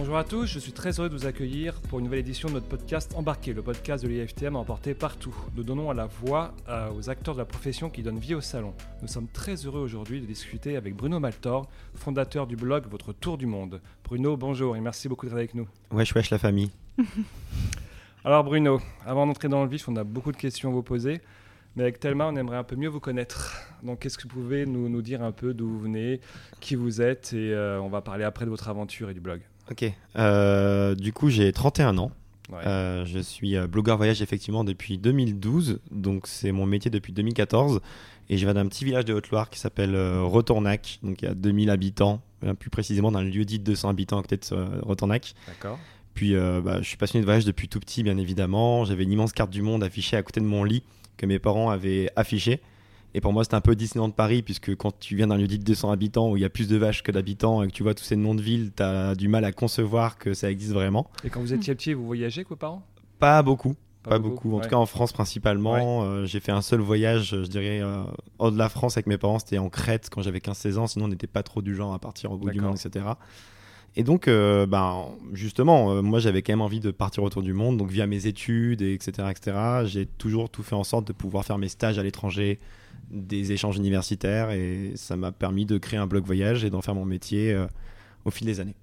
Bonjour à tous, je suis très heureux de vous accueillir pour une nouvelle édition de notre podcast Embarqué, le podcast de l'IFTM emporté partout. Nous donnons à la voix aux acteurs de la profession qui donnent vie au salon. Nous sommes très heureux aujourd'hui de discuter avec Bruno Maltor, fondateur du blog Votre Tour du Monde. Bruno, bonjour et merci beaucoup d'être avec nous. Wesh wesh la famille. Alors Bruno, avant d'entrer dans le vif, on a beaucoup de questions à vous poser. Mais avec Thelma, on aimerait un peu mieux vous connaître. Donc, qu'est-ce que vous pouvez nous, nous dire un peu d'où vous venez, qui vous êtes, et euh, on va parler après de votre aventure et du blog. Ok. Euh, du coup, j'ai 31 ans. Euh, je suis blogueur voyage effectivement depuis 2012, donc c'est mon métier depuis 2014. Et je viens d'un petit village de Haute-Loire qui s'appelle Retournac, donc il y a 2000 habitants, plus précisément d'un lieu dit de 200 habitants à côté de Retournac. D'accord. Puis bah, je suis passionné de voyage depuis tout petit, bien évidemment. J'avais une immense carte du monde affichée à côté de mon lit que mes parents avaient affiché. Et pour moi, c'était un peu Disneyland de Paris, puisque quand tu viens d'un lieu dit de 200 habitants où il y a plus de vaches que d'habitants et que tu vois tous ces noms de villes, tu as du mal à concevoir que ça existe vraiment. Et quand vous étiez petit, vous voyagez vos parents Pas beaucoup. Pas, beaucoup. En tout cas, en France principalement. Euh, j'ai fait un seul voyage, je dirais, euh, hors de la France avec mes parents. C'était en Crète quand j'avais 15-16 ans. Sinon, on n'était pas trop du genre à partir au bout du monde, etc. Et donc, euh, ben, justement, euh, moi j'avais quand même envie de partir autour du monde, donc via mes études, et etc., etc. J'ai toujours tout fait en sorte de pouvoir faire mes stages à l'étranger, des échanges universitaires, et ça m'a permis de créer un blog voyage et d'en faire mon métier euh, au fil des années.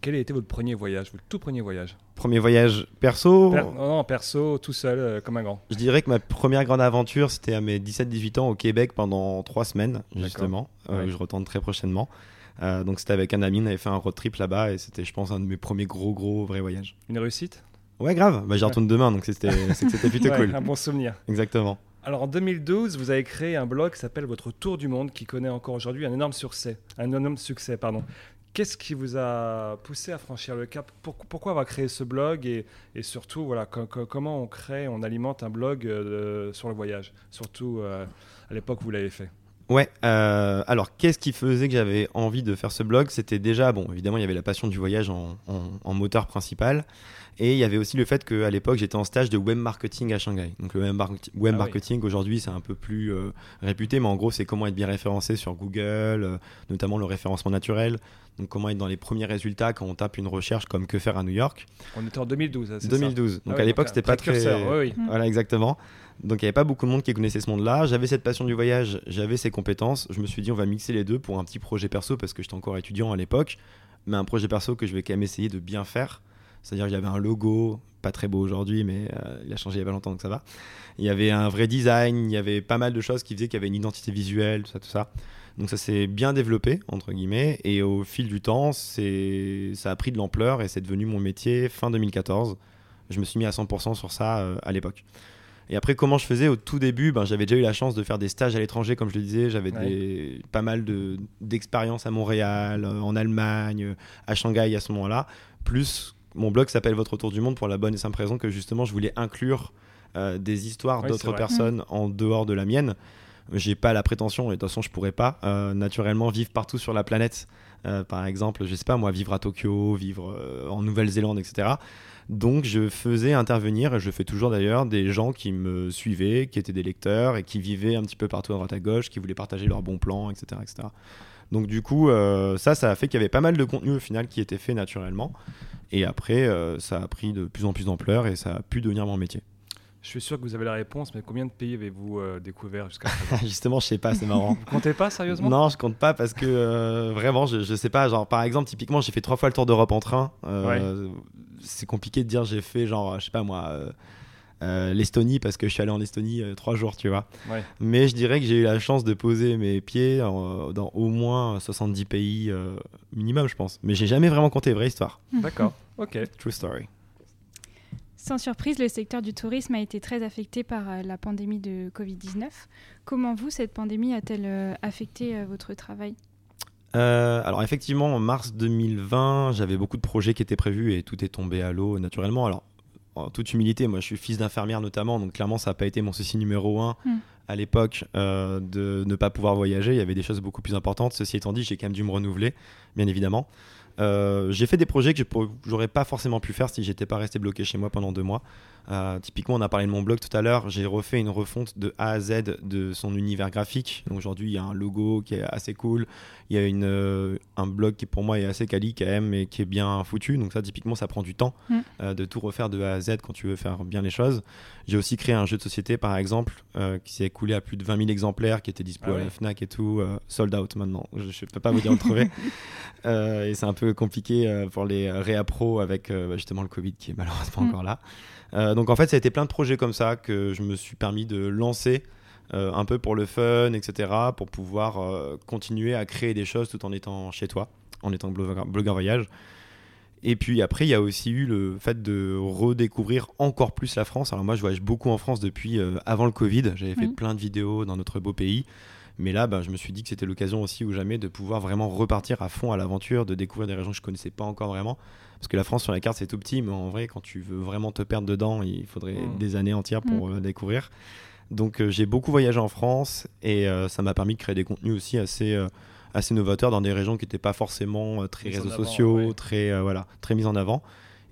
Quel a été votre premier voyage, votre tout premier voyage? Premier voyage perso? Non, non, perso, tout seul, comme un grand. Je dirais que ma première grande aventure, c'était à mes 17-18 ans au Québec pendant trois semaines, justement, où je retourne très prochainement. Euh, donc c'était avec un ami, on avait fait un road trip là-bas et c'était, je pense, un de mes premiers gros, gros vrais voyages. Une réussite? Ouais, grave. Bah, j'y retourne demain, donc c'était, plutôt cool. Un bon souvenir. Exactement. Alors en 2012, vous avez créé un blog qui s'appelle Votre Tour du Monde, qui connaît encore aujourd'hui un énorme succès. Un énorme succès, pardon. Qu'est-ce qui vous a poussé à franchir le cap? Pourquoi avoir créé ce blog et, et surtout, voilà, comment on crée, on alimente un blog euh, sur le voyage? Surtout euh, à l'époque où vous l'avez fait. Ouais, euh, alors qu'est-ce qui faisait que j'avais envie de faire ce blog? C'était déjà, bon, évidemment, il y avait la passion du voyage en, moteur principal, et il y avait aussi le fait qu'à l'époque, j'étais en stage de web marketing à Shanghai. Donc le web, web ah marketing, aujourd'hui, c'est un peu plus euh, réputé, mais en gros, c'est comment être bien référencé sur Google, euh, notamment le référencement naturel. Donc comment être dans les premiers résultats quand on tape une recherche comme que faire à New York. On était en 2012, c'est 2012. Donc ah à l'époque, c'était pas très... Oui, oui. Voilà, exactement. Donc il n'y avait pas beaucoup de monde qui connaissait ce monde-là. J'avais cette passion du voyage, j'avais ces compétences. Je me suis dit, on va mixer les deux pour un petit projet perso parce que j'étais encore étudiant à l'époque, mais un projet perso que je vais quand même essayer de bien faire. C'est-à-dire qu'il y avait un logo, pas très beau aujourd'hui, mais euh, il a changé il y a pas longtemps, donc ça va. Il y avait un vrai design, il y avait pas mal de choses qui faisaient qu'il y avait une identité visuelle, tout ça, tout ça. Donc ça s'est bien développé, entre guillemets, et au fil du temps, ça a pris de l'ampleur et c'est devenu mon métier fin 2014. Je me suis mis à 100% sur ça euh, à l'époque. Et après, comment je faisais au tout début? Ben, J'avais déjà eu la chance de faire des stages à l'étranger, comme je le disais. J'avais pas mal d'expériences à Montréal, euh, en Allemagne, à Shanghai à ce moment-là. Plus mon blog s'appelle Votre Tour du Monde pour la bonne et simple raison que justement, je voulais inclure euh, des histoires d'autres personnes mmh. en dehors de la mienne. J'ai pas la prétention, et de toute façon, je pourrais pas naturellement vivre partout sur la planète. par exemple, je sais pas moi, vivre à Tokyo, vivre en Nouvelle-Zélande, etc. Donc je faisais intervenir, et je fais toujours d'ailleurs, des gens qui me suivaient, qui étaient des lecteurs et qui vivaient un petit peu partout à droite à gauche, qui voulaient partager leurs bons plans, etc. etc. Donc du coup, euh, ça, ça a fait qu'il y avait pas mal de contenu au final qui était fait naturellement. Et après, euh, ça a pris de plus en plus d'ampleur et ça a pu devenir mon métier. Je suis sûr que vous avez la réponse, mais combien de pays avez-vous euh, découvert jusqu'à présent Justement, je sais pas, c'est marrant. vous comptez pas sérieusement? Non, je compte pas parce que vraiment, je, je sais pas. Genre, par exemple, typiquement, j'ai fait trois fois le tour d'Europe en train. Euh, c'est compliqué de dire j'ai fait genre, je sais pas moi. Euh, euh, l'Estonie parce que je suis allé en Estonie euh, trois jours, tu vois. Mais je dirais que j'ai eu la chance de poser mes pieds dans au moins 70 pays minimum, je pense. Mais j'ai jamais vraiment compté, vraie histoire. D'accord, ok. True story. Sans surprise, le secteur du tourisme a été très affecté par la pandémie de Covid-19. Comment vous, cette pandémie a-t-elle affecté votre travail? Euh, alors effectivement, en mars 2020, j'avais beaucoup de projets qui étaient prévus et tout est tombé à l'eau naturellement. Alors, en toute humilité, moi je suis fils d'infirmière notamment, donc clairement ça n'a pas été mon souci numéro un hmm. à l'époque euh, de ne pas pouvoir voyager. Il y avait des choses beaucoup plus importantes. Ceci étant dit, j'ai quand même dû me renouveler, bien évidemment. Euh, j'ai fait des projets que j'aurais pas forcément pu faire si j'étais pas resté bloqué chez moi pendant deux mois. Euh, typiquement, on a parlé de mon blog tout à l'heure. J'ai refait une refonte de A à Z de son univers graphique. Aujourd'hui, il y a un logo qui est assez cool. Il y a une, euh, un blog qui pour moi est assez quali quand même et qui est bien foutu. Donc ça, typiquement, ça prend du temps Mm. euh, de tout refaire de A à Z quand tu veux faire bien les choses. J'ai aussi créé un jeu de société, par exemple, qui s'est écoulé à plus de 20 000 exemplaires, qui était dispo Ah à la Fnac et tout, sold out maintenant. Je ne peux pas vous dire où le trouver. Et c'est un peu compliqué pour les réappros avec euh, bah, justement le Covid qui est malheureusement Mm. encore là. Euh, donc en fait, ça a été plein de projets comme ça que je me suis permis de lancer euh, un peu pour le fun, etc., pour pouvoir euh, continuer à créer des choses tout en étant chez toi, en étant blogueur, blogueur voyage. Et puis après, il y a aussi eu le fait de redécouvrir encore plus la France. Alors moi, je voyage beaucoup en France depuis euh, avant le Covid. J'avais fait Oui. plein de vidéos dans notre beau pays. Mais là, ben, je me suis dit que c'était l'occasion aussi ou jamais de pouvoir vraiment repartir à fond à l'aventure, de découvrir des régions que je connaissais pas encore vraiment. Parce que la France sur la carte, c'est tout petit, mais en vrai, quand tu veux vraiment te perdre dedans, il faudrait Mm. des années entières pour euh, découvrir. Donc euh, j'ai beaucoup voyagé en France et euh, ça m'a permis de créer des contenus aussi assez, assez novateurs dans des régions qui n'étaient pas forcément très réseaux avant, sociaux, ouais. très, euh, voilà, très mises en avant.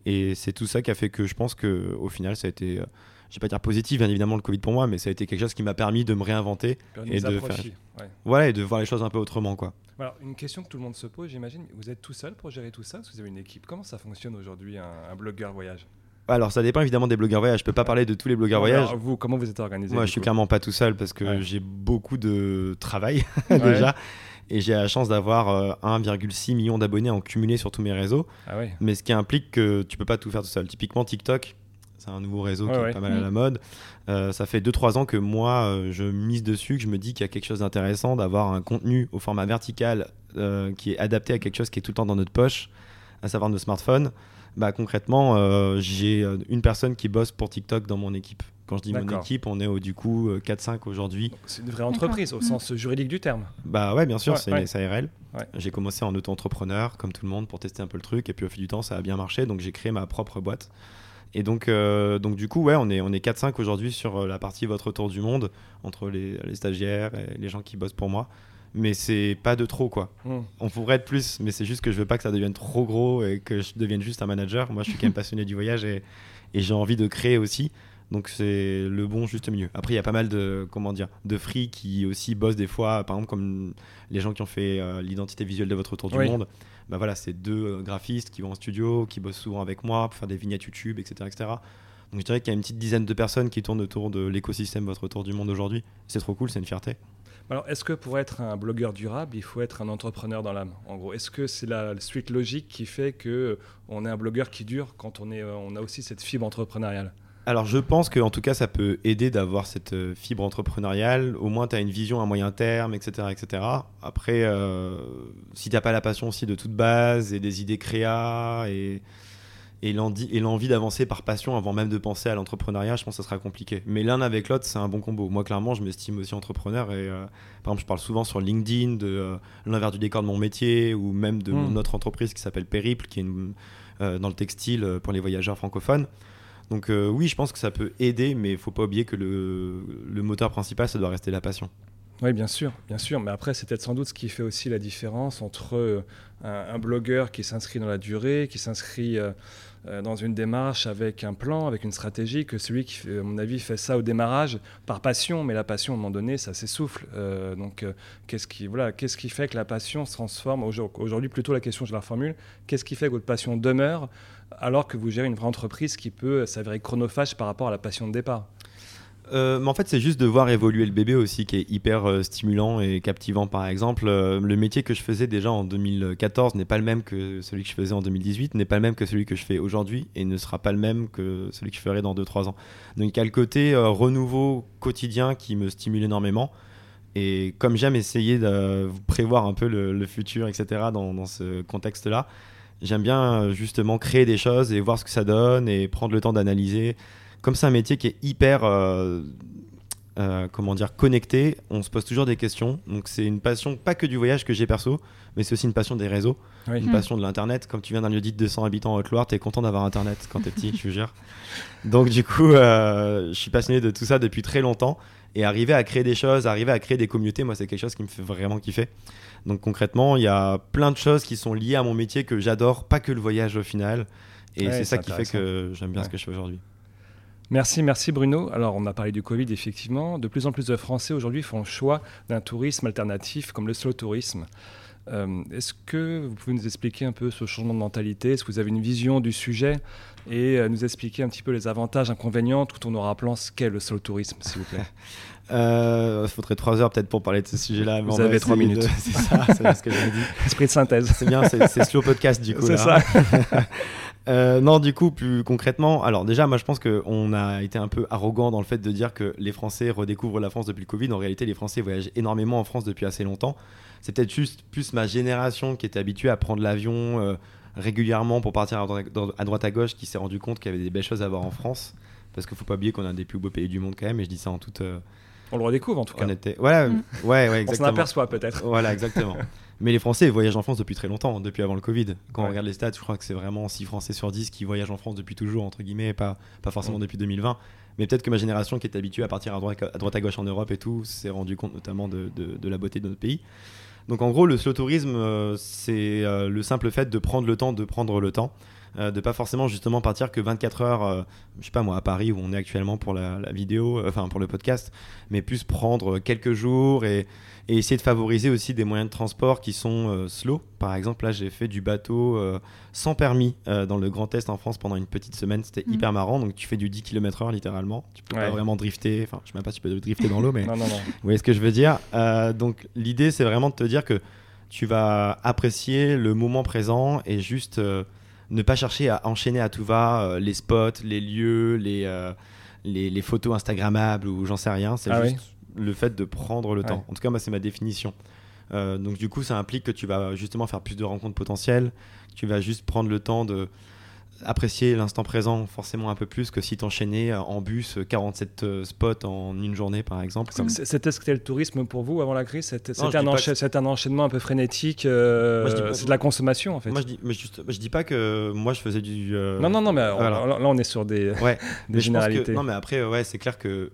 Et c'est tout ça qui a fait que je pense que au final, ça a été, euh, je vais pas dire positif, bien évidemment, le Covid pour moi, mais ça a été quelque chose qui m'a permis de me réinventer Et de approcher, ouais. voilà, et de voir les choses un peu autrement. Quoi. Alors, une question que tout le monde se pose, j'imagine, vous êtes tout seul pour gérer tout ça? Ou vous avez une équipe Comment ça fonctionne aujourd'hui un, un blogueur voyage? Alors ça dépend évidemment des blogueurs voyage. Je peux pas parler de tous les blogueurs voyage. alors, vous, comment vous êtes organisé Moi, je suis clairement pas tout seul parce que Ouais. j'ai beaucoup de travail Ouais. déjà. Et j'ai la chance d'avoir euh, 1,6 million d'abonnés en cumulé sur tous mes réseaux. Ah ouais. Mais ce qui implique que tu peux pas tout faire tout seul. Typiquement TikTok, c'est un nouveau réseau Ouais, qui ouais. est pas mal à la mode. Euh, ça fait 2-3 ans que moi, euh, je mise dessus, que je me dis qu'il y a quelque chose d'intéressant d'avoir un contenu au format vertical euh, qui est adapté à quelque chose qui est tout le temps dans notre poche, à savoir nos smartphones. Bah, concrètement, euh, j'ai une personne qui bosse pour TikTok dans mon équipe. Quand je dis mon équipe, on est au, du coup euh, 4-5 aujourd'hui. C'est une vraie entreprise au sens juridique du terme. Bah ouais, bien sûr, Ouais, c'est ouais. une SARL. Ouais. J'ai commencé en auto-entrepreneur, comme tout le monde, pour tester un peu le truc. Et puis au fil du temps, ça a bien marché. Donc j'ai créé ma propre boîte. Et donc, euh, donc du coup, ouais, on est, on est 4-5 aujourd'hui sur euh, la partie Votre Tour du Monde, entre les, les stagiaires et les gens qui bossent pour moi. Mais c'est pas de trop, quoi. Mm. On pourrait être plus, mais c'est juste que je veux pas que ça devienne trop gros et que je devienne juste un manager. Moi, je suis quand même passionné du voyage et, et j'ai envie de créer aussi. Donc c'est le bon juste milieu. Après, il y a pas mal de comment dire de free qui aussi bossent des fois, par exemple comme les gens qui ont fait euh, l'identité visuelle de votre tour du Oui. monde. Bah voilà, c'est deux euh, graphistes qui vont en studio, qui bossent souvent avec moi pour faire des vignettes YouTube, etc., etc. Donc je dirais qu'il y a une petite dizaine de personnes qui tournent autour de l'écosystème votre tour du monde aujourd'hui. C'est trop cool, c'est une fierté. Alors, est-ce que pour être un blogueur durable, il faut être un entrepreneur dans l'âme En gros, est-ce que c'est la suite logique qui fait que euh, on est un blogueur qui dure quand on est, euh, on a aussi cette fibre entrepreneuriale? Alors je pense que en tout cas ça peut aider d'avoir cette euh, fibre entrepreneuriale. Au moins tu as une vision à moyen terme, etc. etc. Après, euh, si tu n'as pas la passion aussi de toute base et des idées créa et, et l'envie d'avancer par passion avant même de penser à l'entrepreneuriat, je pense que ça sera compliqué. Mais l'un avec l'autre c'est un bon combo. Moi clairement je m'estime aussi entrepreneur et euh, par exemple je parle souvent sur LinkedIn de euh, l'envers du décor de mon métier ou même de Mm. mon autre entreprise qui s'appelle Périple qui est une- dans le textile pour les voyageurs francophones. Donc euh, oui, je pense que ça peut aider, mais il faut pas oublier que le, moteur principal, ça doit rester la passion. Oui, bien sûr, bien sûr. Mais après, c'est peut-être sans doute ce qui fait aussi la différence entre euh, un, blogueur qui s'inscrit dans la durée, qui s'inscrit euh, dans une démarche avec un plan, avec une stratégie, que celui qui, à mon avis, fait ça au démarrage par passion. Mais la passion, à un moment donné, ça s'essouffle. Donc, qu'est-ce qui, voilà, qu'est-ce qui fait que la passion se transforme? Aujourd- Aujourd'hui, plutôt la question, je la reformule. Qu'est-ce qui fait que votre passion demeure? Alors que vous gérez une vraie entreprise qui peut s'avérer chronophage par rapport à la passion de départ Euh, mais en fait, c'est juste de voir évoluer le bébé aussi, qui est hyper euh, stimulant et captivant. Par exemple, Euh, le métier que je faisais déjà en 2014 n'est pas le même que celui que je faisais en 2018, n'est pas le même que celui que je fais aujourd'hui et ne sera pas le même que celui que je ferai dans 2-3 ans. Donc, il y a le côté renouveau quotidien qui me stimule énormément. Et comme j'aime essayer de prévoir un peu le, futur, etc., dans ce contexte-là, j'aime bien euh, justement créer des choses et voir ce que ça donne et prendre le temps d'analyser. Comme c'est un métier qui est hyper, euh, euh, comment dire, connecté, on se pose toujours des questions. Donc c'est une passion, pas que du voyage que j'ai perso, mais c'est aussi une passion des réseaux, Oui. une Mm. passion de l'internet. Comme tu viens d'un lieu dit de 200 habitants en Haute-Loire, t'es content d'avoir internet quand t'es petit, je vous jure. Donc du coup, euh, je suis passionné de tout ça depuis très longtemps. Et arriver à créer des choses, arriver à créer des communautés, moi c'est quelque chose qui me fait vraiment kiffer. Donc concrètement, il y a plein de choses qui sont liées à mon métier que j'adore, pas que le voyage au final. Et Ouais, c'est ça qui fait que j'aime bien ce que je fais aujourd'hui. Merci, merci Bruno. Alors, on a parlé du Covid, effectivement. De plus en plus de Français aujourd'hui font le choix d'un tourisme alternatif comme le slow tourisme. Euh, Est-ce que vous pouvez nous expliquer un peu ce changement de mentalité? Est-ce que vous avez une vision du sujet? Et euh, nous expliquer un petit peu les avantages, inconvénients, tout en nous rappelant ce qu'est le slow tourisme, s'il vous plaît Il faudrait trois heures peut-être pour parler de ce sujet-là. Vous avez trois essayer minutes. de- C'est ça, c'est ce que j'avais dit. Esprit de synthèse. C'est bien, c'est slow podcast du coup. C'est ça. Euh, non, du coup, plus concrètement, alors déjà, moi je pense qu'on a été un peu arrogant dans le fait de dire que les Français redécouvrent la France depuis le Covid. En réalité, les Français voyagent énormément en France depuis assez longtemps. C'est peut-être juste plus ma génération qui était habituée à prendre l'avion euh, régulièrement pour partir à droite à droite à gauche qui s'est rendu compte qu'il y avait des belles choses à voir en France. Parce qu'il faut pas oublier qu'on a un des plus beaux pays du monde quand même, et je dis ça en toute euh, On le redécouvre en tout cas. honnêteté. Ouais, Mm. ouais, ouais, On s'en exactement. aperçoit peut-être. Voilà, exactement. Mais les Français voyagent en France depuis très longtemps, depuis avant le Covid. Quand Ouais. on regarde les stats, je crois que c'est vraiment 6 Français sur 10 qui voyagent en France depuis toujours, entre guillemets, et pas, pas forcément Mm. depuis 2020. Mais peut-être que ma génération qui est habituée à partir à droite à, droite à gauche en Europe et tout, s'est rendu compte notamment de, de- de la beauté de notre pays. Donc en gros, le slow tourisme, euh, c'est euh, le simple fait de prendre le temps de prendre le temps. Euh, de pas forcément justement partir que 24 heures, euh, je sais pas moi, à Paris où on est actuellement pour la, la vidéo, euh, enfin pour le podcast, mais plus prendre quelques jours et, et essayer de favoriser aussi des moyens de transport qui sont euh, slow. Par exemple, là j'ai fait du bateau euh, sans permis dans le Grand Est en France pendant une petite semaine, c'était Mhm. hyper marrant. Donc tu fais du 10 km/h littéralement, tu peux Ouais. pas vraiment drifter, enfin je sais même pas si tu peux drifter dans l'eau, mais Non, non, non. vous voyez ce que je veux dire? Donc l'idée, c'est vraiment de te dire que tu vas apprécier le moment présent et juste euh, ne pas chercher à enchaîner à tout va euh, les spots, les lieux, les, euh, les, les photos Instagrammables ou j'en sais rien. C'est Ah juste le fait de prendre le Ouais. temps. En tout cas, moi, c'est ma définition. Euh, donc du coup, ça implique que tu vas justement faire plus de rencontres potentielles. Tu vas juste prendre le temps de apprécier l'instant présent forcément un peu plus que si t'enchaînais euh, en bus euh, 47 euh, spots en une journée par exemple. C'était ce qu'était le tourisme pour vous avant la crise? C'était un, encha- enchaînement un peu frénétique euh, C'est de la consommation en fait. Moi je dis, mais juste, je dis pas que moi je faisais du. euh, non, non, non, mais on- voilà. là, on est sur des, Ouais, des mais je pense que- généralités. non, mais après, ouais, c'est clair que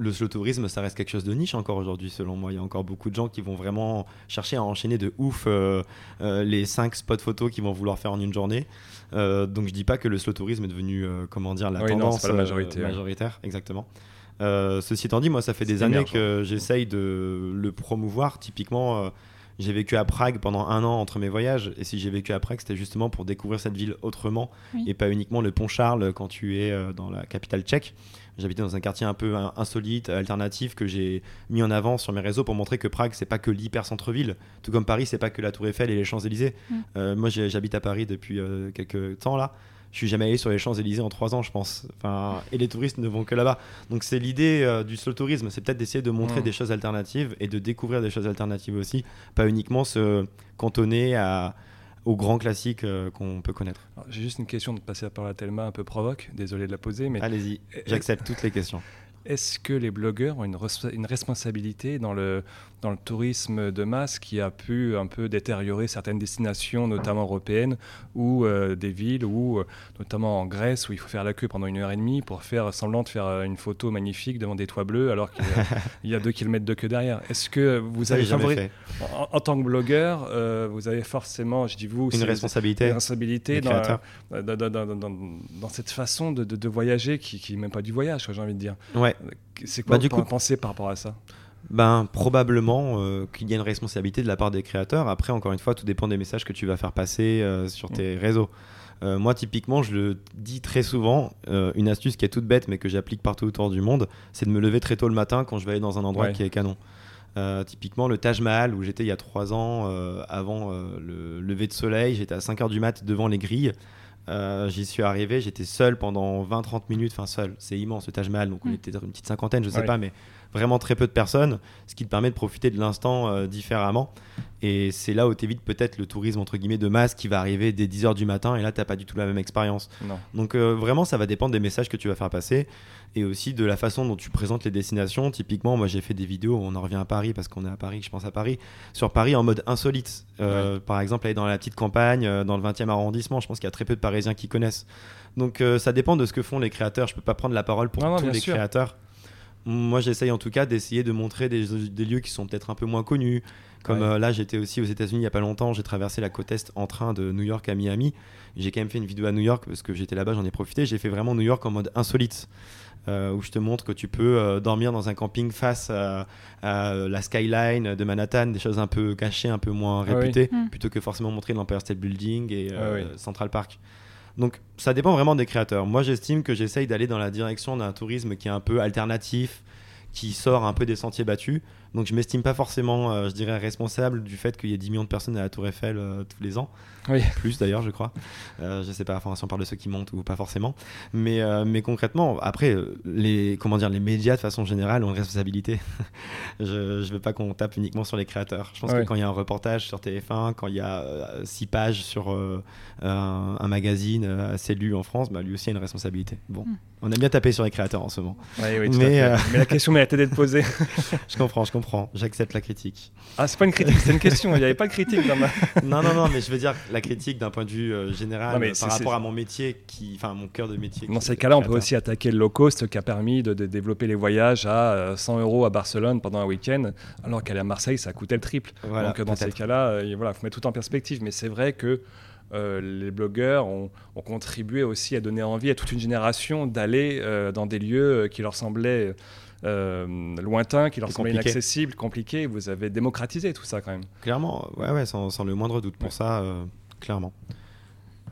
le slow tourisme, ça reste quelque chose de niche encore aujourd'hui, selon moi. Il y a encore beaucoup de gens qui vont vraiment chercher à enchaîner de ouf euh, euh, les 5 spots photos qu'ils vont vouloir faire en une journée. Euh, donc je dis pas que le slow tourisme est devenu, comment dire, la Oui, non, tendance c'est pas la majorité, ouais. majoritaire, exactement. Ceci étant dit, moi, ça fait des années que j'essaye de le promouvoir. Typiquement, j'ai vécu à Prague pendant un an entre mes voyages. Et si j'ai vécu à Prague, c'était justement pour découvrir cette ville autrement Oui. et pas uniquement le Pont Charles quand tu es euh, dans la capitale tchèque. J'habitais dans un quartier un peu in- insolite, alternatif, que j'ai mis en avant sur mes réseaux pour montrer que Prague, c'est pas que l'hyper centre-ville. Tout comme Paris, c'est pas que la Tour Eiffel et les Champs-Élysées. Euh, moi, j'habite à Paris depuis euh, quelques temps là. Je suis jamais allé sur les Champs-Élysées en trois ans, je pense. Enfin, et les touristes ne vont que là-bas. Donc, c'est l'idée euh, du slow tourisme, c'est peut-être d'essayer de montrer Mm. des choses alternatives et de découvrir des choses alternatives aussi, pas uniquement se cantonner à, aux grands classiques euh, qu'on peut connaître. J'ai juste une question de passer la parole à Thelma, un peu provoque, désolé de la poser, mais Allez-y, j'accepte toutes les questions. est-ce que les blogueurs ont une responsabilité dans le, dans le tourisme de masse qui a pu un peu détériorer certaines destinations, notamment européennes, ou euh, des villes, ou euh, notamment en Grèce, où il faut faire la queue pendant une heure et demie pour faire semblant de faire euh, une photo magnifique devant des toits bleus, alors qu'il y a- il y a deux kilomètres de queue derrière Est-ce que vous avez en, en tant que blogueur, euh, vous avez forcément, je dis vous, Une responsabilité. une responsabilité dans, créateurs. dans, dans- dans- cette façon de, de- de voyager qui n'est même pas du voyage, j'ai envie de dire. Ouais. C'est quoi Bah, du coup- pensée par rapport à ça? Ben, probablement euh, qu'il y a une responsabilité de la part des créateurs. Après, encore une fois, tout dépend des messages que tu vas faire passer euh, sur tes réseaux. Euh, moi, typiquement, je le dis très souvent, une astuce qui est toute bête, mais que j'applique partout autour du monde, c'est de me lever très tôt le matin quand je vais aller dans un endroit Ouais. qui est canon. Typiquement, le Taj Mahal, où j'étais il y a trois ans, avant le lever de soleil, j'étais à 5h du mat devant les grilles. Euh, J'y suis arrivé, j'étais seul pendant 20-30 minutes, enfin seul, c'est immense le Taj Mahal, donc on Mm. était une petite cinquantaine, je sais Ouais. pas, mais vraiment très peu de personnes, ce qui te permet de profiter de l'instant euh, différemment. Et c'est là où t'évites peut-être le tourisme entre guillemets de masse qui va arriver dès 10h du matin et là t'as pas du tout la même expérience. Donc euh, vraiment ça va dépendre des messages que tu vas faire passer et aussi de la façon dont tu présentes les destinations. Typiquement moi j'ai fait des vidéos, on en revient à Paris parce qu'on est à Paris, je pense à Paris, sur Paris en mode insolite. Euh, Par exemple aller dans la petite campagne, dans le 20e arrondissement, je pense qu'il y a très peu de Parisiens qui connaissent. Donc euh, ça dépend de ce que font les créateurs, je peux pas prendre la parole pour Non, tous les sûr. créateurs. Moi, j'essaye en tout cas d'essayer de montrer des, des lieux qui sont peut-être un peu moins connus. Comme Ouais. euh, là, j'étais aussi aux États-Unis il y a pas longtemps, j'ai traversé la côte est en train de New York à Miami. J'ai quand même fait une vidéo à New York parce que j'étais là-bas, j'en ai profité. J'ai fait vraiment New York en mode insolite. euh, où je te montre que tu peux euh, dormir dans un camping face à, à la skyline de Manhattan, des choses un peu cachées, un peu moins Ah oui. réputées, Mm. plutôt que forcément montrer l'Empire State Building et euh, Ah oui. Central Park. Donc ça dépend vraiment des créateurs. Moi j'estime que j'essaye d'aller dans la direction d'un tourisme qui est un peu alternatif, qui sort un peu des sentiers battus. Donc je m'estime pas forcément, euh, je dirais, responsable du fait qu'il y ait 10 millions de personnes à la Tour Eiffel euh, tous les ans. Oui. Plus d'ailleurs, je crois. Euh, je sais pas enfin, si on parle de ceux qui montent ou pas forcément. Mais, euh, mais concrètement, après, euh, les, comment dire, les médias de façon générale ont une responsabilité. je ne veux pas qu'on tape uniquement sur les créateurs. Je pense Ouais. que quand il y a un reportage sur TF1, quand il y a 6 pages sur euh, un, un magazine euh, assez lu en France, bah, lui aussi a une responsabilité. Bon, Mm. on a bien tapé sur les créateurs en ce moment. Oui, Mais, euh, Mais la question méritait d'être posée. je comprends, je comprends. J'accepte la critique. Ah, c'est pas une critique, c'est une question. Il n'y avait pas de critique dans ma. non, non, non, mais je veux dire la critique d'un point de vue euh, général Non, mais euh, par rapport à mon métier, qui, enfin mon cœur de métier. Dans ces cas-là, on peut aussi attaquer le low cost qui a permis de, de développer les voyages à euh, 100 euros à Barcelone pendant un week-end, alors qu'aller à Marseille, ça coûtait le triple. Voilà, Donc euh, dans ces cas-là, euh, il voilà, faut mettre tout en perspective. Mais c'est vrai que euh, les blogueurs ont, ont contribué aussi à donner envie à toute une génération d'aller euh, dans des lieux euh, qui leur semblaient euh, lointains, qui leur semblaient inaccessibles, compliqués. Vous avez démocratisé tout ça quand même. Clairement, ouais, ouais, sans, sans le moindre doute pour Ouais. ça, euh, clairement.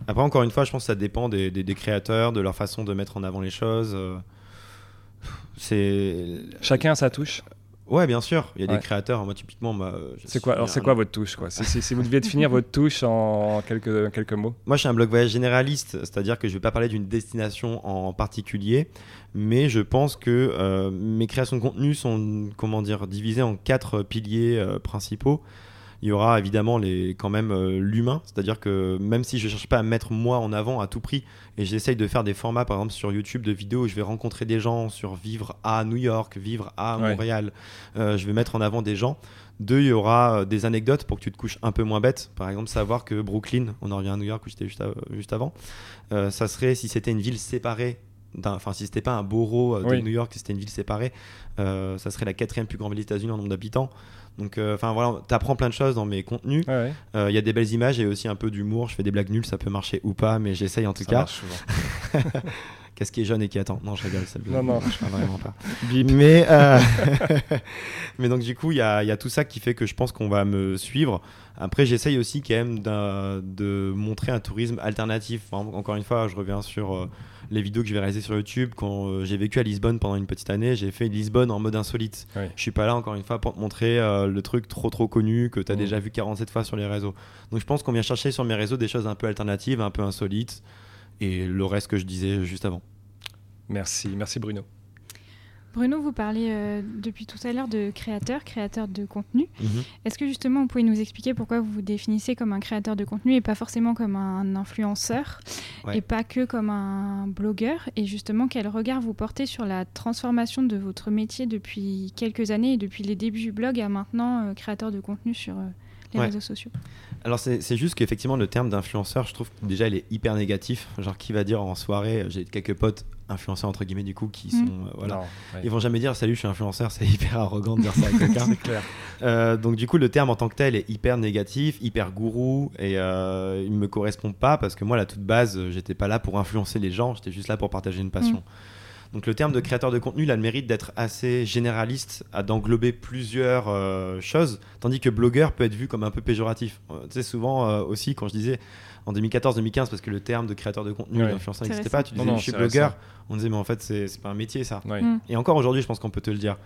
Après, encore une fois, je pense que ça dépend des, des- des créateurs, de leur façon de mettre en avant les choses. euh. C'est. Chacun a sa touche. Ouais, bien sûr. Il y a Ouais. des créateurs. Moi, typiquement, je C'est quoi, alors c'est quoi votre touche quoi si, si- si vous deviez définir votre touche en quelques, quelques mots. Moi, je suis un blog voyage généraliste, c'est-à-dire que je ne vais pas parler d'une destination en particulier, mais je pense que euh, mes créations de contenu sont, comment dire, divisées en quatre piliers euh, principaux. Il y aura évidemment les, quand même euh, l'humain, c'est-à-dire que même si je ne cherche pas à mettre moi en avant à tout prix, et j'essaye de faire des formats, par exemple sur YouTube, de vidéos où je vais rencontrer des gens sur vivre à New York, vivre à Ouais. Montréal, euh, je vais mettre en avant des gens. Deux, il y aura euh, des anecdotes pour que tu te couches un peu moins bête. Par exemple, savoir que Brooklyn, on en revient à New York où j'étais juste, avant, euh, ça serait si c'était une ville séparée, enfin si c'était pas un borough de Oui. New York, si c'était une ville séparée, euh, ça serait la quatrième plus grande ville des États-Unis en nombre d'habitants. Donc, euh, enfin voilà, t'apprends plein de choses dans mes contenus. Ouais, ouais. Euh, Il y a des belles images et aussi un peu d'humour. Je fais des blagues nulles, ça peut marcher ou pas, mais j'essaye en tout Ça cas. marche souvent. Qu'est-ce qui est jeune et qui attend? Non, je rigole, ça Non, non. marche pas vraiment pas. Mais, euh, mais donc du coup, il y a, il y a tout ça qui fait que je pense qu'on va me suivre. Après, j'essaye aussi quand même de montrer un tourisme alternatif. Enfin, encore une fois, je reviens sur euh, les vidéos que je vais réaliser sur YouTube. Quand euh, j'ai vécu à Lisbonne pendant une petite année, j'ai fait Lisbonne en mode insolite. Je suis pas là encore une fois pour te montrer euh, le truc trop trop connu que tu as Mhm. déjà vu 47 fois sur les réseaux. Donc je pense qu'on vient chercher sur mes réseaux des choses un peu alternatives, un peu insolites. Et le reste que je disais juste avant. Merci, merci Bruno. Bruno, vous parlez euh, depuis tout à l'heure de créateur, créateur de contenu. Mhm. Est-ce que justement vous pouvez nous expliquer pourquoi vous vous définissez comme un créateur de contenu et pas forcément comme un influenceur Ouais. et pas que comme un blogueur? Et justement, quel regard vous portez sur la transformation de votre métier depuis quelques années et depuis les débuts du blog à maintenant euh, créateur de contenu sur euh, les Ouais. réseaux sociaux? Alors c'est juste qu'effectivement le terme d'influenceur, je trouve déjà il est hyper négatif. Genre qui va dire en soirée, j'ai quelques potes influenceurs entre guillemets du coup qui Mhm. sont euh, voilà. Non, ouais. Ils vont jamais dire salut je suis influenceur, c'est hyper arrogant de dire ça à quelqu'un. C'est clair. Euh, donc du coup le terme en tant que tel est hyper négatif, hyper gourou et euh, il me correspond pas parce que moi à la toute base j'étais pas là pour influencer les gens, j'étais juste là pour partager une passion. Donc le terme de créateur de contenu il a le mérite d'être assez généraliste, à d'englober plusieurs euh, choses, tandis que blogueur peut être vu comme un peu péjoratif. Euh, tu sais souvent euh, aussi quand je disais en 2014-2015 parce que le terme de créateur de contenu Ouais. et d'influenceur n'existait pas, tu disais non, je suis blogueur, récent. on disait mais en fait c'est pas un métier ça. Ouais. Mm. Et encore aujourd'hui, je pense qu'on peut te le dire.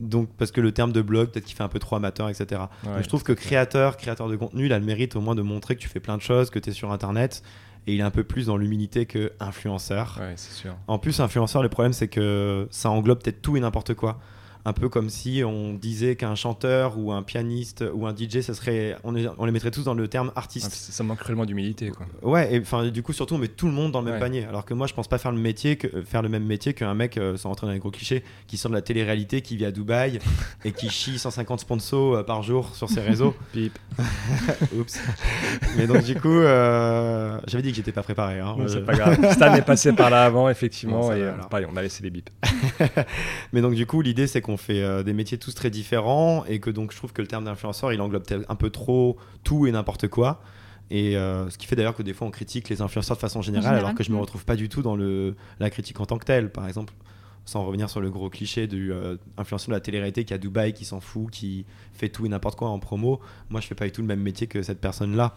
Donc, parce que le terme de blog, peut-être qu'il fait un peu trop amateur, etc. Ouais, Donc, je trouve que créateur, créateur de contenu, il a le mérite au moins de montrer que tu fais plein de choses, que tu es sur Internet. Et il est un peu plus dans l'humilité que influenceur. Ouais, c'est sûr. En plus, influenceur, le problème, c'est que ça englobe peut-être tout et n'importe quoi. Un peu comme si on disait qu'un chanteur ou un pianiste ou un DJ, ça serait, on, on les mettrait tous dans le terme artiste. Ça manque cruellement d'humilité, quoi. Ouais, et enfin, du coup, surtout, on met tout le monde dans le même panier. Alors que moi, je pense pas faire le métier, que, faire le même métier qu'un mec, euh, sans rentrer dans les gros clichés, qui sort de la télé-réalité, qui vit à Dubaï et qui chie 150 sponsors euh, par jour sur ses réseaux. Pip. Oups. Mais donc, du coup, euh, j'avais dit que j'étais pas préparé. Hein. c'est pas grave. Stan est passé par là avant, effectivement, et on a laissé les bips. Mais donc, du coup, l'idée, c'est qu'on fait des métiers tous très différents et que donc, je trouve que le terme d'influenceur, il englobe un peu trop tout et n'importe quoi. Et euh, ce qui fait d'ailleurs que des fois on critique les influenceurs de façon générale, alors que je me retrouve pas du tout dans le, la critique en tant que telle. Par exemple, sans revenir sur le gros cliché du euh, influenceur de la télé-réalité qui est à Dubaï, qui s'en fout, qui fait tout et n'importe quoi en promo. Moi, je fais pas du tout le même métier que cette personne-là.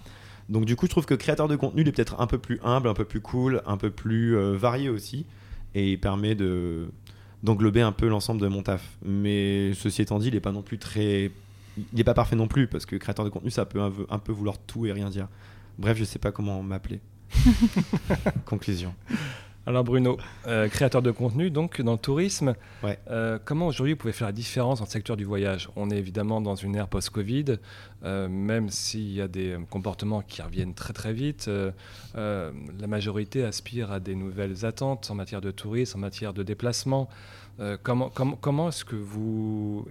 Donc du coup, je trouve que créateur de contenu, il est peut-être un peu plus humble, un peu plus cool, un peu plus euh, varié aussi, et il permet de d'englober un peu l'ensemble de mon taf. Mais ceci étant dit, il n'est pas non plus très il n'est pas parfait non plus, parce que créateur de contenu, ça peut un, peu vouloir tout et rien dire. Bref, je sais pas comment m'appeler. Conclusion. Alors Bruno, euh, créateur de contenu donc dans le tourisme, euh, comment aujourd'hui vous pouvez faire la différence dans le secteur du voyage? On est évidemment dans une ère post-Covid, euh, même s'il y a des comportements qui reviennent très très vite, la majorité aspire à des nouvelles attentes en matière de tourisme, en matière de déplacement. comment comment est-ce que vous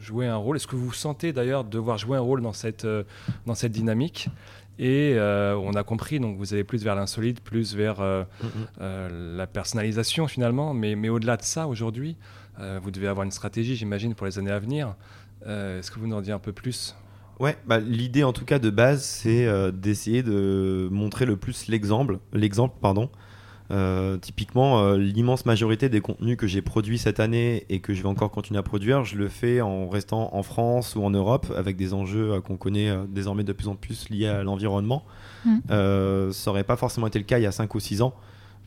jouez un rôle? Est-ce que vous sentez d'ailleurs devoir jouer un rôle dans cette, dans cette dynamique? Et euh, on a compris, donc vous allez plus vers l'insolite, plus vers euh, mm, mm. Euh, la personnalisation finalement. Mais, mais au-delà de ça, aujourd'hui, vous devez avoir une stratégie, j'imagine, pour les années à venir. Est-ce que vous nous en dites un peu plus? Ouais, bah, l'idée en tout cas de base, c'est d'essayer de montrer le plus l'exemple, l'exemple pardon, euh, typiquement, euh, l'immense majorité des contenus que j'ai produits cette année et que je vais encore continuer à produire, je le fais en restant en France ou en Europe avec des enjeux euh, qu'on connaît désormais de plus en plus liés à l'environnement. Mm. ça n'aurait pas forcément été le cas il y a 5 ou 6 ans.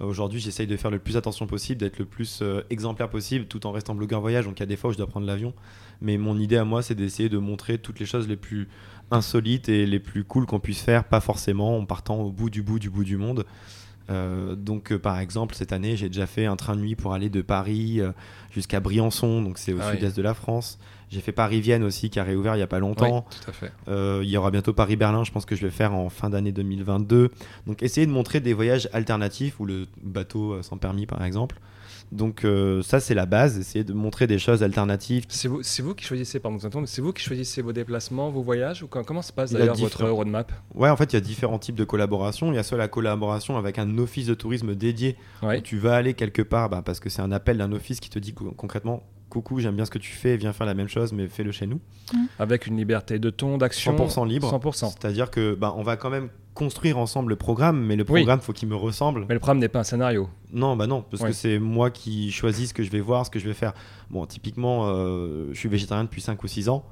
Aujourd'hui, j'essaye de faire le plus attention possible, d'être le plus exemplaire possible, tout en restant blogueur voyage. Donc, il y a des fois où je dois prendre l'avion. Mais mon idée à moi, c'est d'essayer de montrer toutes les choses les plus insolites et les plus cool qu'on puisse faire, pas forcément en partant au bout du bout du bout du monde. Euh, donc, euh, par exemple, cette année, j'ai déjà fait un train de nuit pour aller de Paris euh, jusqu'à Briançon, donc c'est au ah sud-est de la France. J'ai fait Paris-Vienne aussi, qui a réouvert il n'y a pas longtemps. il y aura bientôt Paris-Berlin, je pense que je vais faire en fin d'année 2022. Donc, essayer de montrer des voyages alternatifs ou le bateau sans permis, par exemple. Donc euh, ça c'est la base, essayer de montrer des choses alternatives. C'est vous, vous, qui choisissez, pardon, c'est vous qui choisissez vos déplacements, vos voyages ou comment se passe d'ailleurs votre roadmap? Ouais, en fait il y a différents types de collaborations. Il y a soit la collaboration avec un office de tourisme dédié où tu vas aller quelque part bah, parce que c'est un appel d'un office qui te dit concrètement coucou, j'aime bien ce que tu fais, viens faire la même chose, mais fais-le chez nous. Mmh. Avec une liberté de ton, d'action 100% libre. 100%. C'est-à-dire que bah, on va quand même construire ensemble le programme, mais le programme, faut qu'il me ressemble. Mais le programme n'est pas un scénario. Non, bah non, parce que c'est moi qui choisis ce que je vais voir, ce que je vais faire. Bon, typiquement, euh, je suis végétarien depuis 5 ou 6 ans.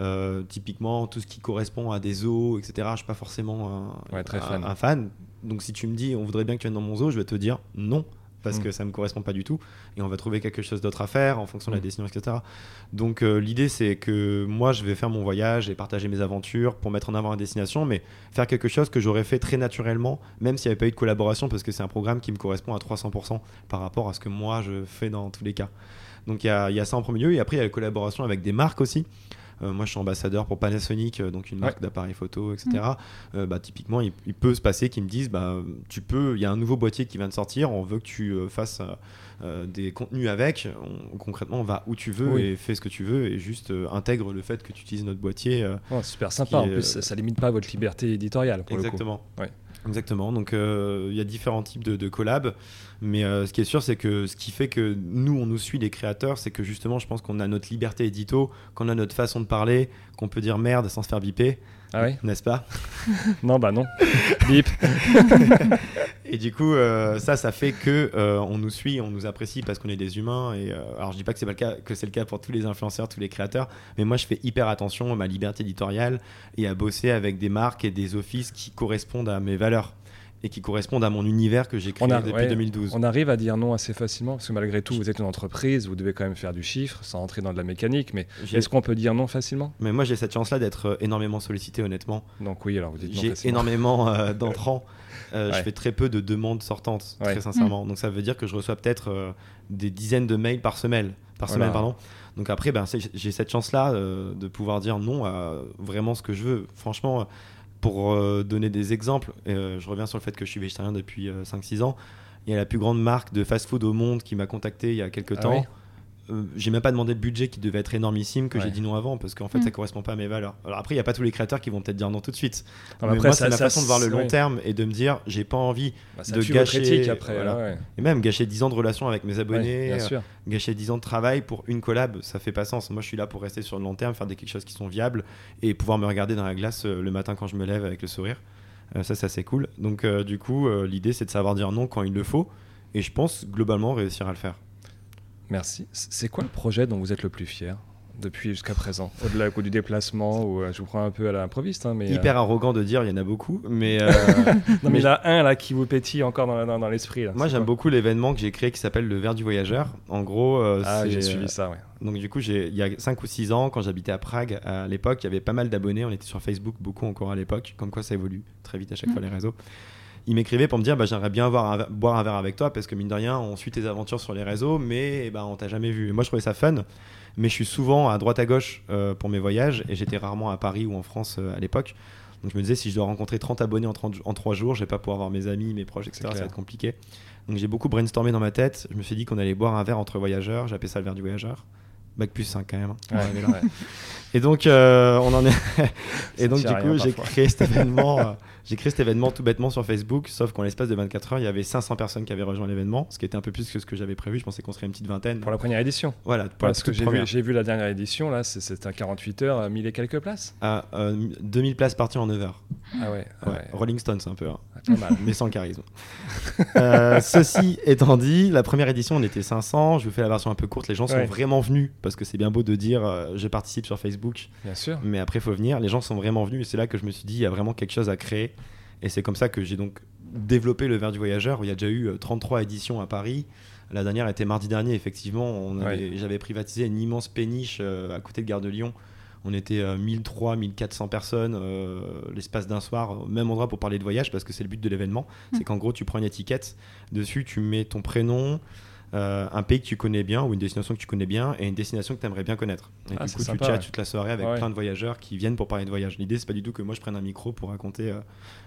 Euh, typiquement, tout ce qui correspond à des zoos, etc., je suis pas forcément un, très fan. un, fan. Donc si tu me dis, on voudrait bien que tu viennes dans mon zoo, je vais te dire non parce mm. que ça me correspond pas du tout et on va trouver quelque chose d'autre à faire en fonction de la mm. destination etc donc euh, l'idée c'est que moi je vais faire mon voyage et partager mes aventures pour mettre en avant la destination mais faire quelque chose que j'aurais fait très naturellement même s'il n'y avait pas eu de collaboration parce que c'est un programme qui me correspond à 300% par rapport à ce que moi je fais dans tous les cas donc il y a, y a, ça en premier lieu et après il y a la collaboration avec des marques aussi moi, je suis ambassadeur pour Panasonic, euh, donc une marque d'appareils photo, etc. Mm. Euh, bah, typiquement, il, peut se passer qu'ils me disent bah, tu peux, il y a un nouveau boîtier qui vient de sortir, on veut que tu fasses. des contenus avec. concrètement, on va où tu veux et fais ce que tu veux et juste intègre le fait que tu utilises notre boîtier. Oh, super sympa. en plus, ça, ça, limite pas votre liberté éditoriale. Pour exactement. Le coup. Exactement. Donc, il y a différents types de, de collabs. Mais euh, ce qui est sûr, c'est que ce qui fait que nous, on nous suit, les créateurs, c'est que justement, je pense qu'on a notre liberté édito, qu'on a notre façon de parler, qu'on peut dire merde sans se faire biper. Ah oui N'est-ce pas Non, bah non. Bip. et du coup, euh, ça, ça fait que euh, on nous suit, on nous apprécie parce qu'on est des humains. Et alors, je dis pas que c'est pas le cas, que c'est le cas pour tous les influenceurs, tous les créateurs, mais moi, je fais hyper attention à ma liberté éditoriale et à bosser avec des marques et des offices qui correspondent à mes valeurs et qui correspondent à mon univers que j'ai créé depuis 2012. On arrive à dire non assez facilement parce que malgré tout, vous êtes une entreprise, vous devez quand même faire du chiffre sans entrer dans de la mécanique. Mais est-ce qu'on peut dire non facilement? Mais moi, j'ai cette chance-là d'être euh, énormément sollicité, honnêtement. Donc oui, alors vous dites non J'ai énormément euh, d'entrants. Euh, je fais très peu de demandes sortantes, très sincèrement. Donc ça veut dire que je reçois peut-être des dizaines de mails par semaine. par Voilà. semaine, pardon. Donc après, ben, j'ai cette chance-là de pouvoir dire non à vraiment ce que je veux. Franchement, pour euh, donner des exemples, euh, je reviens sur le fait que je suis végétarien depuis euh, 5-6 ans. Il y a la plus grande marque de fast-food au monde qui m'a contacté il y a quelques Ah temps. oui Euh, j'ai même pas demandé le budget qui devait être énormissime que Ouais. j'ai dit non avant parce qu'en fait Mm. ça correspond pas à mes valeurs. Alors après il y a pas tous les créateurs qui vont peut-être dire non tout de suite. Non, Mais après, moi ça- c'est ma ça- façon de voir le long ouais. terme et de me dire j'ai pas envie Bah, ça de gâcher- après. voilà. ouais, et même gâcher 10 ans de relation avec mes abonnés, euh, gâcher 10 ans de travail pour une collab, ça fait pas sens. Moi je suis là pour rester sur le long terme, faire des quelque chose qui sont viables et pouvoir me regarder dans la glace euh, le matin quand je me lève avec le sourire. Euh, ça c'est assez cool. Donc euh, du coup euh, l'idée c'est de savoir dire non quand il le faut et je pense globalement réussir à le faire. Merci. C'est quoi le projet dont vous êtes le plus fier depuis jusqu'à présent? Au-delà du déplacement, ou euh, je vous prends un peu à l'improviste, hein, mais. euh, Hyper arrogant de dire il y en a beaucoup, mais euh, Non, mais il y en a un là qui vous pétille encore dans, dans- dans l'esprit. Moi, j'aime beaucoup l'événement que j'ai créé qui s'appelle le Verre du Voyageur. En gros, euh, Ah, j'ai suivi ça, ouais. Donc, du coup, il y a 5 ou 6 ans, quand j'habitais à Prague, à l'époque, il y avait pas mal d'abonnés. On était sur Facebook beaucoup encore à l'époque, comme quoi ça évolue très vite à chaque Mm. fois les réseaux. Ils m'écrivaient pour me dire bah, J'aimerais bien avoir un- boire un verre avec toi parce que, mine de rien, on suit tes aventures sur les réseaux, mais eh ben, on t'a jamais vu. Et moi, je trouvais ça fun. Mais je suis souvent à droite à gauche euh, pour mes voyages et j'étais rarement à Paris ou en France euh, à l'époque. Donc je me disais, si je dois rencontrer 30 abonnés en, 30 en 3 jours, je vais pas pouvoir voir mes amis, mes proches, etc. Ça va être compliqué. Donc j'ai beaucoup brainstormé dans ma tête. Je me suis dit qu'on allait boire un verre entre voyageurs. J'appelais ça le verre du voyageur. Bac plus 5 quand même. hein. Ouais, ouais. Et donc, euh, on en est. et donc, du coup, j'ai créé cet événement. Euh, j'ai créé cet événement tout bêtement sur Facebook, sauf qu'en l'espace de 24 heures, il y avait 500 personnes qui avaient rejoint l'événement, ce qui était un peu plus que ce que j'avais prévu. Je pensais qu'on serait une petite vingtaine. Pour la première édition. Voilà, pour Parce la que j'ai vu, j'ai vu la dernière édition, là, c'est- un 48 heures, à 1000 et quelques places. À, euh, 2000 places parties en 9 heures. Ah ouais, ah Ouais, ouais. Rolling Stones un peu, hein, mal. mais sans charisme. Euh, ceci étant dit, la première édition on était 500. Je vous fais la version un peu courte. Les gens sont Ouais. vraiment venus parce que c'est bien beau de dire euh, je participe sur Facebook, Bien sûr. mais après il faut venir. Les gens sont vraiment venus et c'est là que je me suis dit il y a vraiment quelque chose à créer. Et c'est comme ça que j'ai donc développé le verre du voyageur où il y a déjà eu euh, 33 éditions à Paris. La dernière était mardi dernier, effectivement. J'avais privatisé une immense péniche euh, à côté de Gare de Lyon. On était euh, 1300, 1400 personnes euh, l'espace d'un soir, au même endroit pour parler de voyage parce que c'est le but de l'événement. C'est qu'en gros, tu prends une étiquette, dessus tu mets ton prénom, euh, un pays que tu connais bien ou une destination que tu connais bien et une destination que tu aimerais bien connaître. Et Ah, du coup, sympa, tu ouais. toute la soirée avec Ouais. plein de voyageurs qui viennent pour parler de voyage. L'idée, c'est pas du tout que moi je prenne un micro pour raconter euh,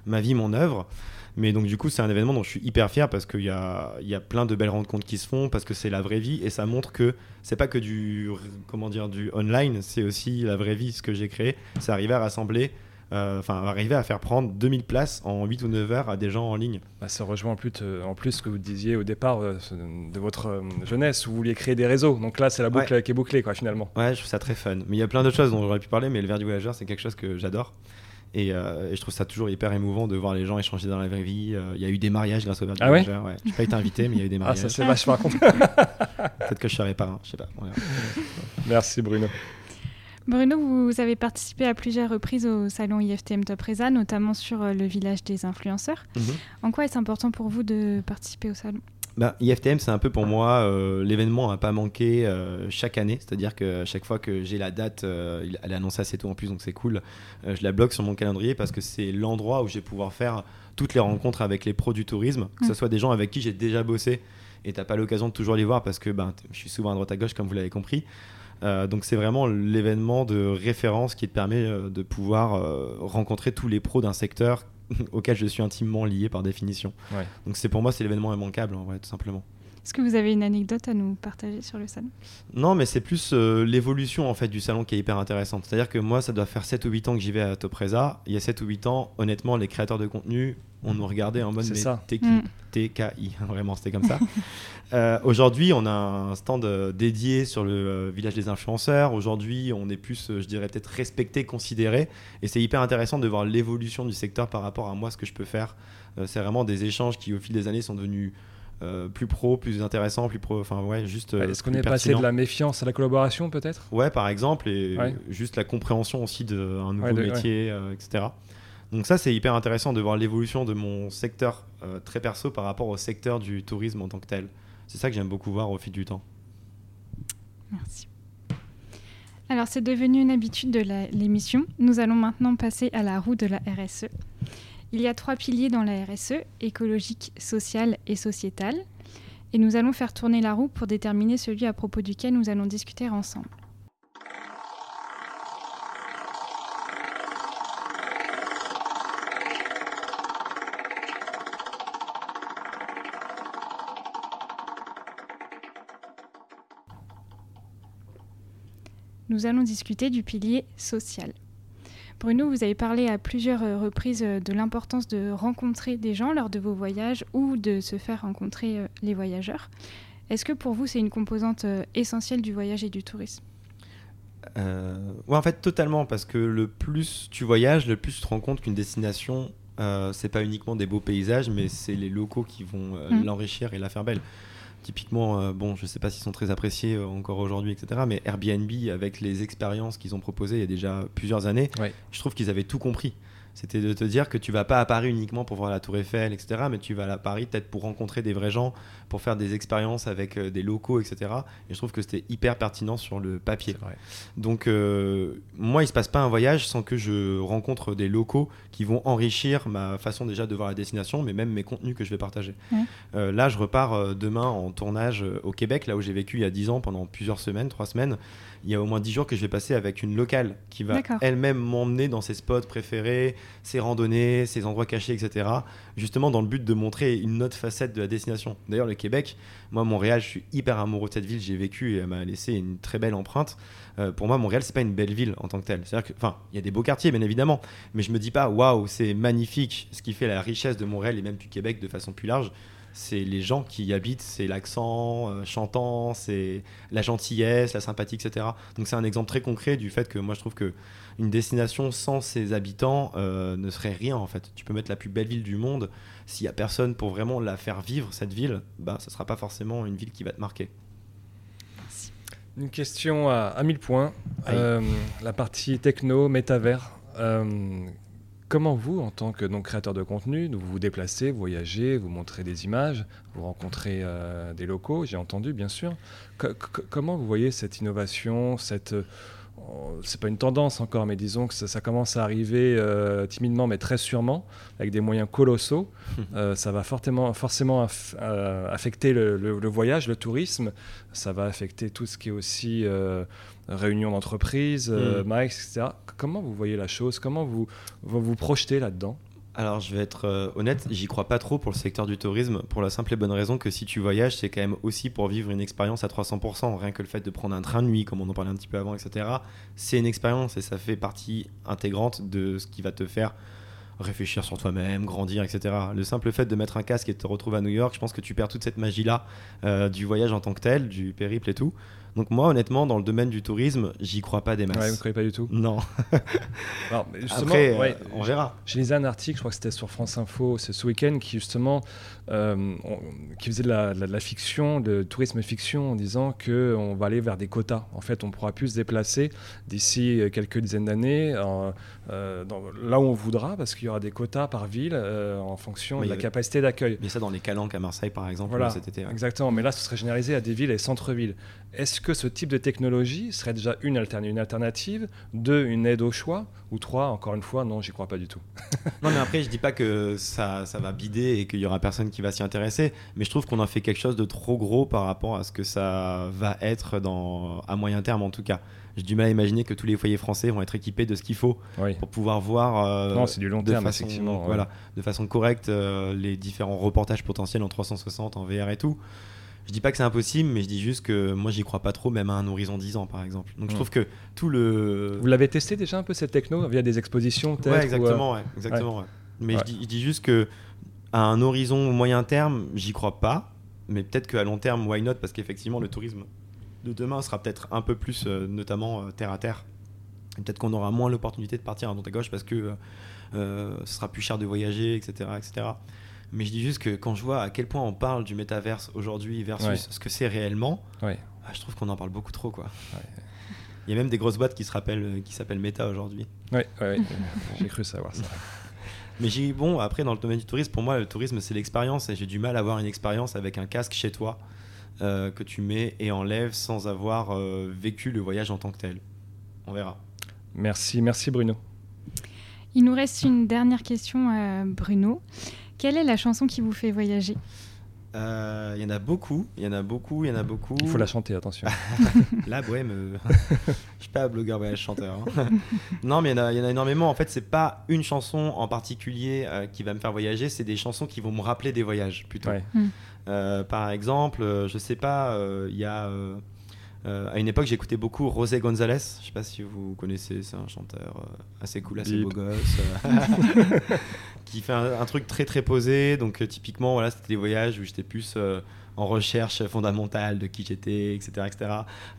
ma vie, mon œuvre. Mais donc, du coup, c'est un événement dont je suis hyper fier parce qu'il y a, y a plein de belles rencontres qui se font, parce que c'est la vraie vie et ça montre que c'est pas que du, comment dire, du online, c'est aussi la vraie vie, ce que j'ai créé. C'est arriver à rassembler, enfin, arriver à faire prendre 2000 places en 8 ou 9 heures à des gens en ligne. Bah, ça rejoint en plus, euh, en plus ce que vous disiez au départ euh, de votre euh, jeunesse, où vous vouliez créer des réseaux. Donc là, c'est la boucle euh, qui est bouclée, quoi, finalement. Ouais, je trouve ça très fun. Mais il y a plein d'autres choses dont j'aurais pu parler, mais le verre du voyageur, c'est quelque chose que j'adore. Et, euh, et je trouve ça toujours hyper émouvant de voir les gens échanger dans la vraie vie. Euh, Il y a eu des mariages grâce au verre du Ah ouais voyageur. Ouais. Je n'ai pas été invité, mais il y a eu des Ah, ça mariages. c'est vachement. Peut-être que je serai parrain, je sais pas. Merci Bruno. Bruno, vous avez participé à plusieurs reprises au salon IFTM Top Reza, notamment sur euh, le village des influenceurs. Mhm. En quoi est-ce important pour vous de participer au salon? Bah, IFTM, c'est un peu pour moi euh, l'événement à pas manquer euh, chaque année. C'est-à-dire que chaque fois que j'ai la date, euh, elle est annoncée assez tôt en plus, donc c'est cool. euh, je la bloque sur mon calendrier parce que c'est l'endroit où je vais pouvoir faire toutes les rencontres avec les pros du tourisme, que ce Mm. soit des gens avec qui j'ai déjà bossé et t'as pas l'occasion de toujours les voir parce que ben, je suis souvent à droite à gauche, comme vous l'avez compris. Euh, donc c'est vraiment l'événement de référence qui te permet euh, de pouvoir euh, rencontrer tous les pros d'un secteur auquel je suis intimement lié par définition. Ouais. Donc c'est pour moi c'est l'événement immanquable en vrai tout simplement. Est-ce que vous avez une anecdote à nous partager sur le salon? Non, mais c'est plus euh, l'évolution en fait du salon qui est hyper intéressante. C'est-à-dire que moi, ça doit faire 7 ou 8 ans que j'y vais à Topresa. Il y a 7 ou 8 ans, honnêtement, les créateurs de contenu, on nous regardait en mode C'est mais t'es qui Mm. TKI, vraiment, c'était comme ça. Euh, Aujourd'hui, on a un stand euh, dédié sur le euh, village des influenceurs. Aujourd'hui, on est plus, euh, je dirais, peut-être respecté, considéré. Et c'est hyper intéressant de voir l'évolution du secteur par rapport à moi, ce que je peux faire. Euh, c'est vraiment des échanges qui, au fil des années, sont devenus euh, plus pro, plus intéressants, plus pro. Enfin, ouais, juste. euh, Est-ce qu'on est passé de la méfiance à la collaboration, peut-être? Ouais, par exemple, et Ouais. juste la compréhension aussi d'un nouveau Ouais, de- métier, euh, etc. Donc ça, c'est hyper intéressant de voir l'évolution de mon secteur euh, très perso par rapport au secteur du tourisme en tant que tel. C'est ça que j'aime beaucoup voir au fil du temps. Merci. Alors, c'est devenu une habitude de l'émission. Nous allons maintenant passer à la roue de la RSE. Il y a trois piliers dans la RSE, écologique, sociale et sociétale. et nous allons faire tourner la roue pour déterminer celui à propos duquel nous allons discuter ensemble. Nous allons discuter du pilier social. Bruno, vous avez parlé à plusieurs euh, reprises euh, de l'importance de rencontrer des gens lors de vos voyages ou de se faire rencontrer euh, les voyageurs. Est-ce que pour vous, c'est une composante essentielle du voyage et du tourisme? Euh, Ouais, en fait, totalement, parce que le plus tu voyages, le plus tu te rends compte qu'une destination, euh, c'est pas uniquement des beaux paysages, mais c'est les locaux qui vont Mm. l'enrichir et la faire belle. Typiquement, euh, bon, je sais pas s'ils sont très appréciés euh, encore aujourd'hui, etc. Mais Airbnb, avec les expériences qu'ils ont proposées il y a déjà plusieurs années, Ouais. je trouve qu'ils avaient tout compris. C'était de te dire que tu vas pas à Paris uniquement pour voir la Tour Eiffel, etc. Mais tu vas à Paris peut-être pour rencontrer des vrais gens, pour faire des expériences avec euh, des locaux, etc. Et je trouve que c'était hyper pertinent sur le papier. Donc, euh, moi, il se passe pas un voyage sans que je rencontre des locaux qui vont enrichir ma façon déjà de voir la destination, mais même mes contenus que je vais partager. Ouais. Euh, là, je repars euh, demain en tournage euh, au Québec, là où j'ai vécu il y a 10 ans pendant plusieurs semaines, 3 semaines. Il y a au moins 10 jours que je vais passer avec une locale qui va elle-même m'emmener dans ses spots préférés, ses randonnées, ses endroits cachés, etc. Justement dans le but de montrer une autre facette de la destination. D'ailleurs, le Québec, moi, Montréal, je suis hyper amoureux de cette ville. J'ai vécu et elle m'a laissé une très belle empreinte. Euh, pour moi, Montréal, c'est pas une belle ville en tant que telle. C'est-à-dire que, enfin, il y a des beaux quartiers, bien évidemment, mais je me dis pas, waouh, c'est magnifique. Ce qui fait la richesse de Montréal et même du Québec de façon plus large, c'est les gens qui y habitent, c'est l'accent euh, chantant, c'est la gentillesse, la sympathie, etc. Donc c'est un exemple très concret du fait que moi je trouve que une destination sans ses habitants euh, ne serait rien en fait. Tu peux mettre la plus belle ville du monde, s'il y a personne pour vraiment la faire vivre cette ville, bah ça sera pas forcément une ville qui va te marquer. Une question à, à 1000 points. Euh, la partie techno, métavers. Euh, comment vous, en tant que donc, créateur de contenu, vous vous déplacez, vous voyagez, vous montrez des images, vous rencontrez euh, des locaux, j'ai entendu bien sûr. Co- co- comment vous voyez cette innovation, cette... c'est pas une tendance encore, mais disons que ça, ça commence à arriver euh, timidement, mais très sûrement, avec des moyens colossaux. Euh, ça va fortement, forcément aff- euh, affecter le, le- le voyage, le tourisme. Ça va affecter tout ce qui est aussi réunion d'entreprise, euh, Mm. Mike, etc. Comment vous voyez la chose? Comment vous vous, vous projetez là-dedans? Alors, je vais être euh, honnête, j'y crois pas trop pour le secteur du tourisme, pour la simple et bonne raison que si tu voyages, c'est quand même aussi pour vivre une expérience à 300%. Rien que le fait de prendre un train de nuit, comme on en parlait un petit peu avant, etc., c'est une expérience et ça fait partie intégrante de ce qui va te faire réfléchir sur toi-même, grandir, etc. Le simple fait de mettre un casque et de te retrouver à New York, je pense que tu perds toute cette magie-là euh, du voyage en tant que tel, du périple et tout. Donc moi, honnêtement, dans le domaine du tourisme, j'y crois pas des masses. Ouais, Vous ne croyez pas du tout Non. Alors, justement, Après, euh, ouais, on verra. J'ai lisé un article, je crois que c'était sur France Info, c'est ce week-end, qui justement euh, on- qui faisait de la, de fiction, de tourisme fiction, en disant que on va aller vers des quotas. En fait, on pourra plus se déplacer d'ici euh, quelques dizaines d'années euh, là où on voudra, parce qu'il y aura des quotas par ville euh, en fonction Mais de la capacité d'accueil. Mais ça dans les calanques à Marseille, par exemple, Voilà, cet été. ouais. Exactement, mais là, ce serait généralisé à des villes et centres-villes. Est-ce que ce type de technologie serait déjà une, alterna- une alternative, deux, une aide au choix, ou trois, encore une fois, non, j'y crois pas du tout. Non, mais après, je dis pas que ça, ça va bider et qu'il y aura personne qui va s'y intéresser, mais je trouve qu'on en fait quelque chose de trop gros par rapport à ce que ça va être dans, à moyen terme en tout cas. J'ai du mal à imaginer que tous les foyers français vont être équipés de ce qu'il faut Oui. pour pouvoir voir euh, Non, c'est du long de, terme, façon, effectivement. ouais. voilà, de façon correcte euh, les différents reportages potentiels en 360, en VR et tout. Je dis pas que c'est impossible, mais je dis juste que moi j'y crois pas trop, même à un horizon 10 ans par exemple. Donc je Mm. trouve que tout le. Vous l'avez testé déjà un peu cette techno via des expositions peut-être Ouais, ou, euh, exactement, ouais, exactement. ouais. Mais Ouais. Je, dis, je dis juste que à un horizon moyen terme, j'y crois pas. Mais peut-être qu'à long terme, why not? Parce qu'effectivement, le tourisme de demain sera peut-être un peu plus, euh, notamment euh, terre à terre. Et peut-être qu'on aura moins l'opportunité de partir à droite à gauche parce que ce sera plus cher de voyager, etc., etc. Mais je dis juste que quand je vois à quel point on parle du métaverse aujourd'hui versus Ouais. ce que c'est réellement, Ouais. bah, je trouve qu'on en parle beaucoup trop, quoi. Ouais. Il y a même des grosses boîtes qui se rappellent, euh, qui s'appellent Meta aujourd'hui. Ouais. j'ai cru savoir ça. Mais j'ai bon après dans le domaine du tourisme, pour moi le tourisme c'est l'expérience et j'ai du mal à avoir une expérience avec un casque chez toi euh, que tu mets et enlèves sans avoir euh, vécu le voyage en tant que tel. On verra. Merci, merci Bruno. Il nous reste une dernière question, euh, Bruno. Quelle est la chanson qui vous fait voyager? Euh, Il y en a beaucoup, il y en a beaucoup, il y en a beaucoup. Il faut la chanter, attention. La bohème, euh, je suis pas blogueur voyage chanteur. hein. non, mais il y, en a- il y en a énormément. En fait, c'est pas une chanson en particulier euh, qui va me faire voyager, c'est des chansons qui vont me rappeler des voyages plutôt. Ouais. Euh, par exemple, euh, je sais pas, euh, il y a. euh, à une époque, j'écoutais beaucoup José González. Je sais pas si vous connaissez, c'est un chanteur euh, assez cool, assez Bip. beau gosse, euh, qui fait un, un truc très très posé. Donc, typiquement, voilà, c'était des voyages où j'étais plus euh, en recherche fondamentale de qui j'étais, etc., etc.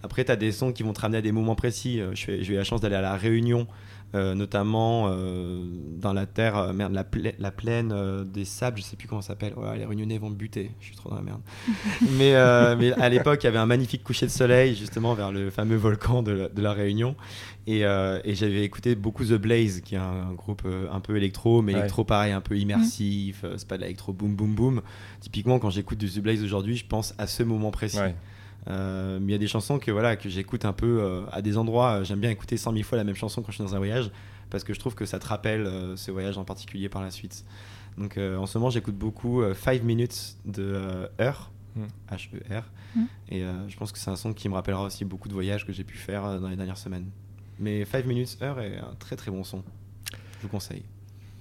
Après, tu as des sons qui vont te ramener à des moments précis. J'ai eu la chance d'aller à la Réunion, euh, notamment euh, dans la terre, euh, merde, la, pla- la plaine euh, des sables, je sais plus comment ça s'appelle. Les Réunionnais vont me buter, je suis trop dans la merde. mais, euh, mais à l'époque, il y avait un magnifique coucher de soleil justement vers le fameux volcan de la, de la Réunion. Et, euh, et j'avais écouté beaucoup The Blaze, qui est un, un groupe euh, un peu électro, mais Ouais. électro pareil, un peu immersif. euh, c'est pas de l'électro boom boom boom. Typiquement, quand j'écoute du The Blaze aujourd'hui, je pense à ce moment précis. Ouais. Euh, mais il y a des chansons que voilà que j'écoute un peu euh, à des endroits. euh, J'aime bien écouter 100 000 fois la même chanson quand je suis dans un voyage parce que je trouve que ça te rappelle euh, ce voyage en particulier par la suite. Donc euh, en ce moment, j'écoute beaucoup 5 Minutes de euh, Heur, Mm. H-E-R. Mm. Et euh, je pense que c'est un son qui me rappellera aussi beaucoup de voyages que j'ai pu faire euh, dans les dernières semaines. Mais 5 Minutes Heur est un très très bon son. Je vous conseille.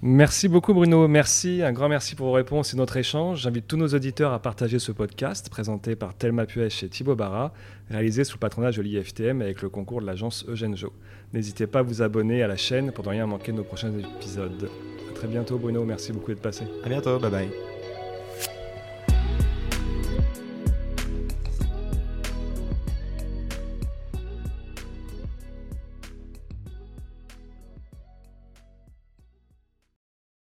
Merci beaucoup Bruno, merci, un grand merci pour vos réponses et notre échange. J'invite tous nos auditeurs à partager ce podcast présenté par Thelma Puech et Thibaut Barra, réalisé sous le patronage de l'IFTM avec le concours de l'agence Eugène Jo. N'hésitez pas à vous abonner à la chaîne pour ne rien manquer de nos prochains épisodes. À très bientôt Bruno, merci beaucoup d'être passé. À bientôt, bye bye.